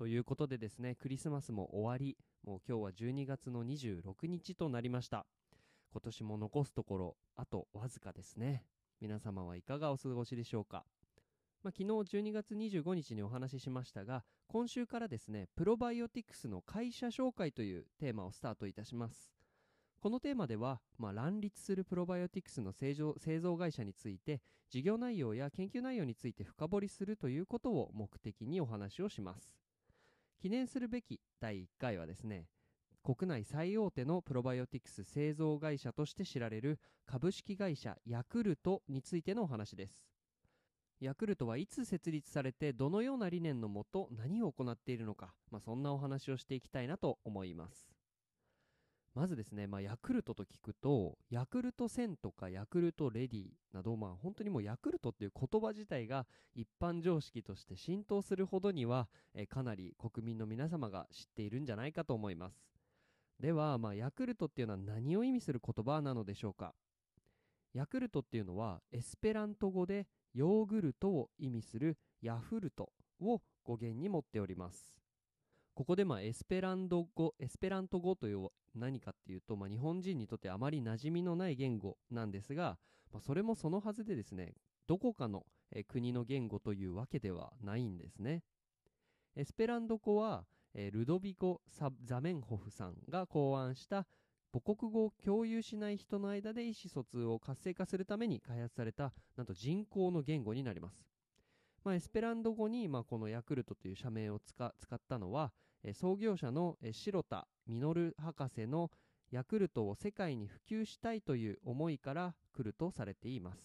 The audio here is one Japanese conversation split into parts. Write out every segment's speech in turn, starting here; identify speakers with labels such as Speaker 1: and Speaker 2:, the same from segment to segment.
Speaker 1: ということでですねクリスマスも終わりもう今日は12月の26日となりました。今年も残すところあとわずかですね。皆様はいかがお過ごしでしょうか。まあ、昨日12月25日にお話ししましたが今週からですねプロバイオティクスの会社紹介というテーマをスタートいたします。このテーマでは、まあ、乱立するプロバイオティクスの製造製造会社について事業内容や研究内容について深掘りするということを目的にお話をします。記念するべき第1回はですね国内最大手のプロバイオティクス製造会社として知られる株式会社ヤクルトについてのお話です。ヤクルトはいつ設立されてどのような理念のもと何を行っているのか、まあ、そんなお話をしていきたいなと思います。まずですね、まあ、ヤクルトと聞くとヤクルト1000とかヤクルトレディなど、まあ、本当にもうヤクルトっていう言葉自体が一般常識として浸透するほどには、えかなり国民の皆様が知っているんじゃないかと思います。では、まあ、ヤクルトっていうのは何を意味する言葉なのでしょうか。ヤクルトっていうのはエスペラント語でヨーグルトを意味するヤフルトを語源に持っております。ここでまあエスペランド語エスペラント語という何かっていうと、まあ、日本人にとってあまり馴染みのない言語なんですが、まあ、それもそのはずでですねどこかの国の言語というわけではないんですねエスペランド語はルドビコ・ザメンホフさんが考案した母国語を共有しない人の間で意思疎通を活性化するために開発されたなんと人工の言語になります。まあ、エスペランド語に、まあ、このヤクルトという社名を使ったのは、創業者の白田稔博士のヤクルトを世界に普及したいという思いから来るとされています。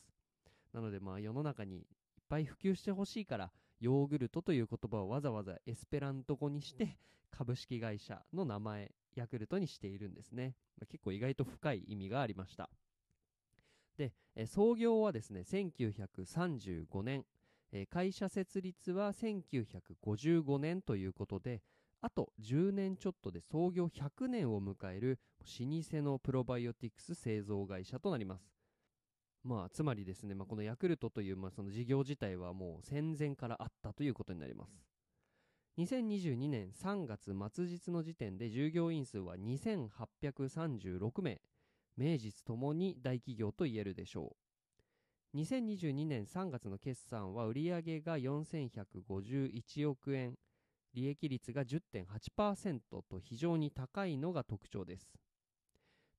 Speaker 1: なのでまあ世の中にいっぱい普及してほしいからヨーグルトという言葉をわざわざエスペラント語にして株式会社の名前ヤクルトにしているんですね。結構意外と深い意味がありました。で、創業はですね、1935年、会社設立は1955年ということで、あと10年ちょっとで創業100年を迎える老舗のプロバイオティクス製造会社となります。まあ、つまりですね、まあ、このヤクルトという、まあ、その事業自体はもう戦前からあったということになります。2022年3月末日の時点で従業員数は2836名名実ともに大企業と言えるでしょう2022年3月の決算は売上が4151億円利益率が10.8%と非常に高いのが特徴です。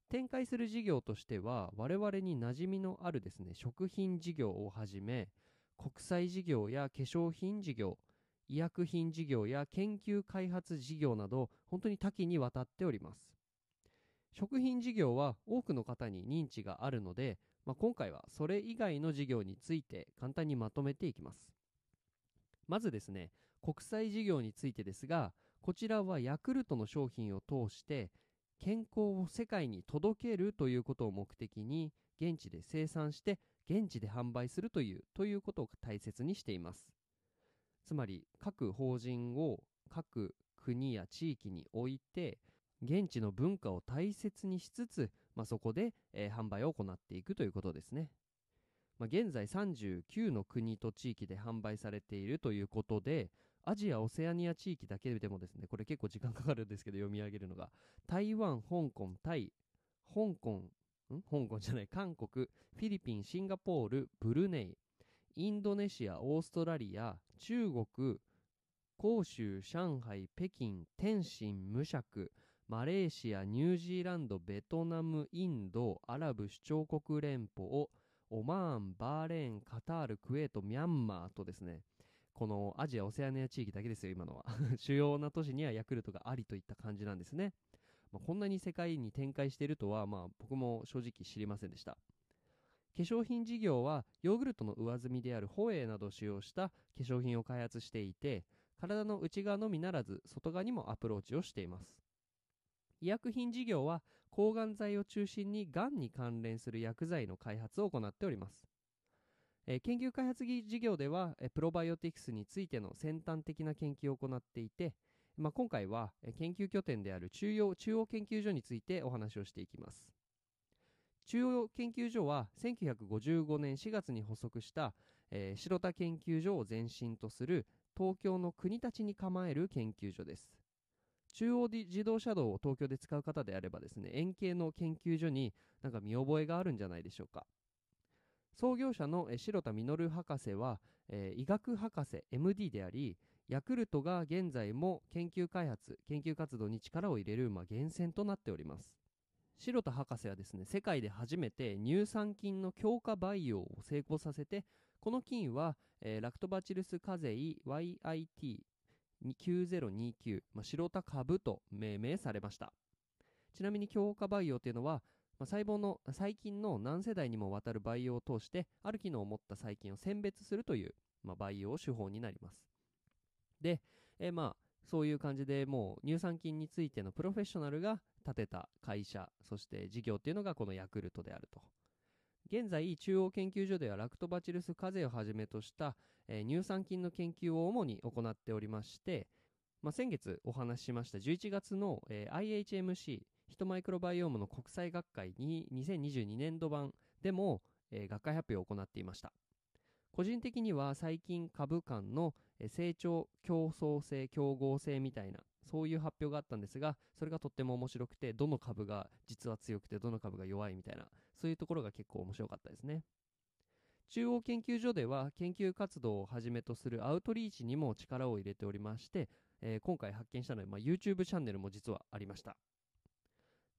Speaker 1: 展開する事業としては我々に馴染みのあるですね食品事業をはじめ国際事業や化粧品事業医薬品事業や研究開発事業など本当に多岐にわたっております。食品事業は多くの方に認知があるので、まあ、今回はそれ以外の事業について簡単にまとめていきます。まずですね国際事業についてですがこちらはヤクルトの商品を通して健康を世界に届けるということを目的に現地で生産して現地で販売するというということを大切にしていますつまり各法人を各国や地域に置いて現地の文化を大切にしつつ、まあ、そこで、えー、販売を行っていくということですね。まあ、現在39の国と地域で販売されているということでアジア・オセアニア地域だけでもですねこれ結構時間かかるんですけど読み上げるのが台湾、香港、タイ、香港ん？香港じゃない韓国、フィリピン、シンガポール、ブルネイ、インドネシア、オーストラリア、中国、広州、上海、北京、天津、無釈、マレーシア、ニュージーランド、ベトナム、インド、アラブ首長国連邦、オマーン、バーレーン、カタール、クウェート、ミャンマーとですね、このアジア・オセアニア地域だけですよ、今のは。主要な都市にはヤクルトがありといった感じなんですね。まあ、こんなに世界に展開しているとは、まあ、僕も正直知りませんでした。化粧品事業はヨーグルトの上積みであるホエーなどを使用した化粧品を開発していて体の内側のみならず外側にもアプローチをしています医薬品事業は抗がん剤を中心にがんに関連する薬剤の開発を行っておりますえー研究開発事業では、えプロバイオティクスについての先端的な研究を行っていて、まあ、今回は、え研究拠点である中央中央研究所についてお話をしていきます。中央研究所は1955年4月に発足した、えー白田研究所を前身とする東京の国立に構える研究所です。中央自動車道を東京で使う方であればですね円形の研究所になんか見覚えがあるんじゃないでしょうか。創業者のえー白田稔博士は、えー医学博士 MD でありヤクルトが現在も研究開発研究活動に力を入れる、まあ、源泉となっております。白田博士はですね世界で初めて乳酸菌の強化培養を成功させてこの菌は、えーラクトバチルスカゼイ YIT9029、まあ、白田株と命名されました。ちなみに強化培養というのはまあ細胞の細菌の何世代にもわたる培養を通してある機能を持った細菌を選別するという、まあ、培養手法になります。で、えーまあそういう感じでもう乳酸菌についてのプロフェッショナルが立てた会社そして事業っていうのがこのヤクルトであると。現在中央研究所ではラクトバチルス風邪をはじめとした、えー乳酸菌の研究を主に行っておりまして、まあ、先月お話ししました11月の、えー IHMC ヒトマイクロバイオームの国際学会に2022年度版でも、えー学会発表を行っていました。個人的には最近株間の成長競争性競合性みたいなそういう発表があったんですがそれがとっても面白くてどの株が実は強くてどの株が弱いみたいなそういうところが結構面白かったですね。中央研究所では研究活動をはじめとするアウトリーチにも力を入れておりまして、えー今回発見したのは、まあ、YouTube チャンネルも実はありました。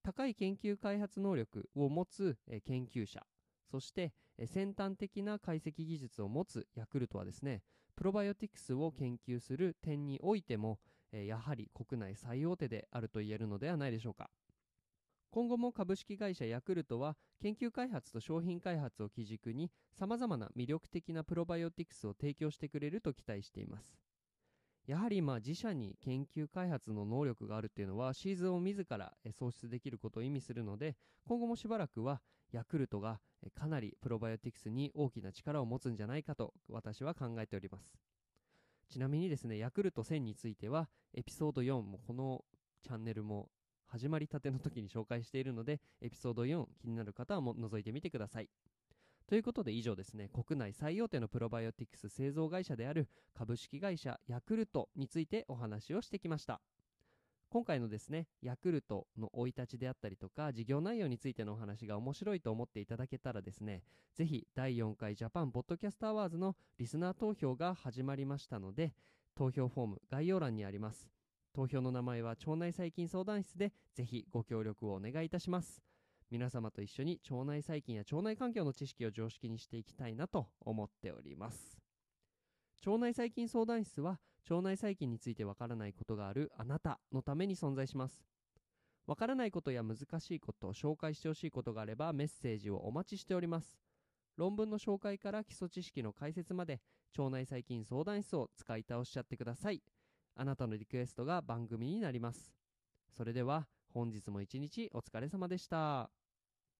Speaker 1: 高い研究開発能力を持つ、研究者そして、先端的な解析技術を持つヤクルトはですねプロバイオティクスを研究する点においても、やはり国内最大手であると言えるのではないでしょうか。今後も株式会社ヤクルトは研究開発と商品開発を基軸にさまざまな魅力的なプロバイオティクスを提供してくれると期待しています。やはりまあ自社に研究開発の能力があるっていうのはシーズンを自ら創出できることを意味するので今後もしばらくはヤクルトがかなりプロバイオティクスに大きな力を持つんじゃないかと私は考えております。ちなみにですねヤクルト1000についてはエピソード4もこのチャンネルも始まりたての時に紹介しているのでエピソード4気になる方はも覗いてみてください。ということで以上ですね。国内最大手のプロバイオティクス製造会社である株式会社ヤクルトについてお話をしてきました。今回のですねヤクルトの生い立ちであったりとか事業内容についてのお話が面白いと思っていただけたらですねぜひ第4回ジャパンポッドキャストアワーズのリスナー投票が始まりましたので投票フォーム概要欄にあります。投票の名前は腸内細菌相談室でぜひご協力をお願いいたします。皆様と一緒に腸内細菌や腸内環境の知識を常識にしていきたいなと思っております。腸内細菌相談室は腸内細菌についてわからないことがあるあなたのために存在します。わからないことや難しいことを紹介してほしいことがあればメッセージをお待ちしております。論文の紹介から基礎知識の解説まで腸内細菌相談室を使い倒しちゃってください。あなたのリクエストが番組になります。それでは本日も一日お疲れ様でした。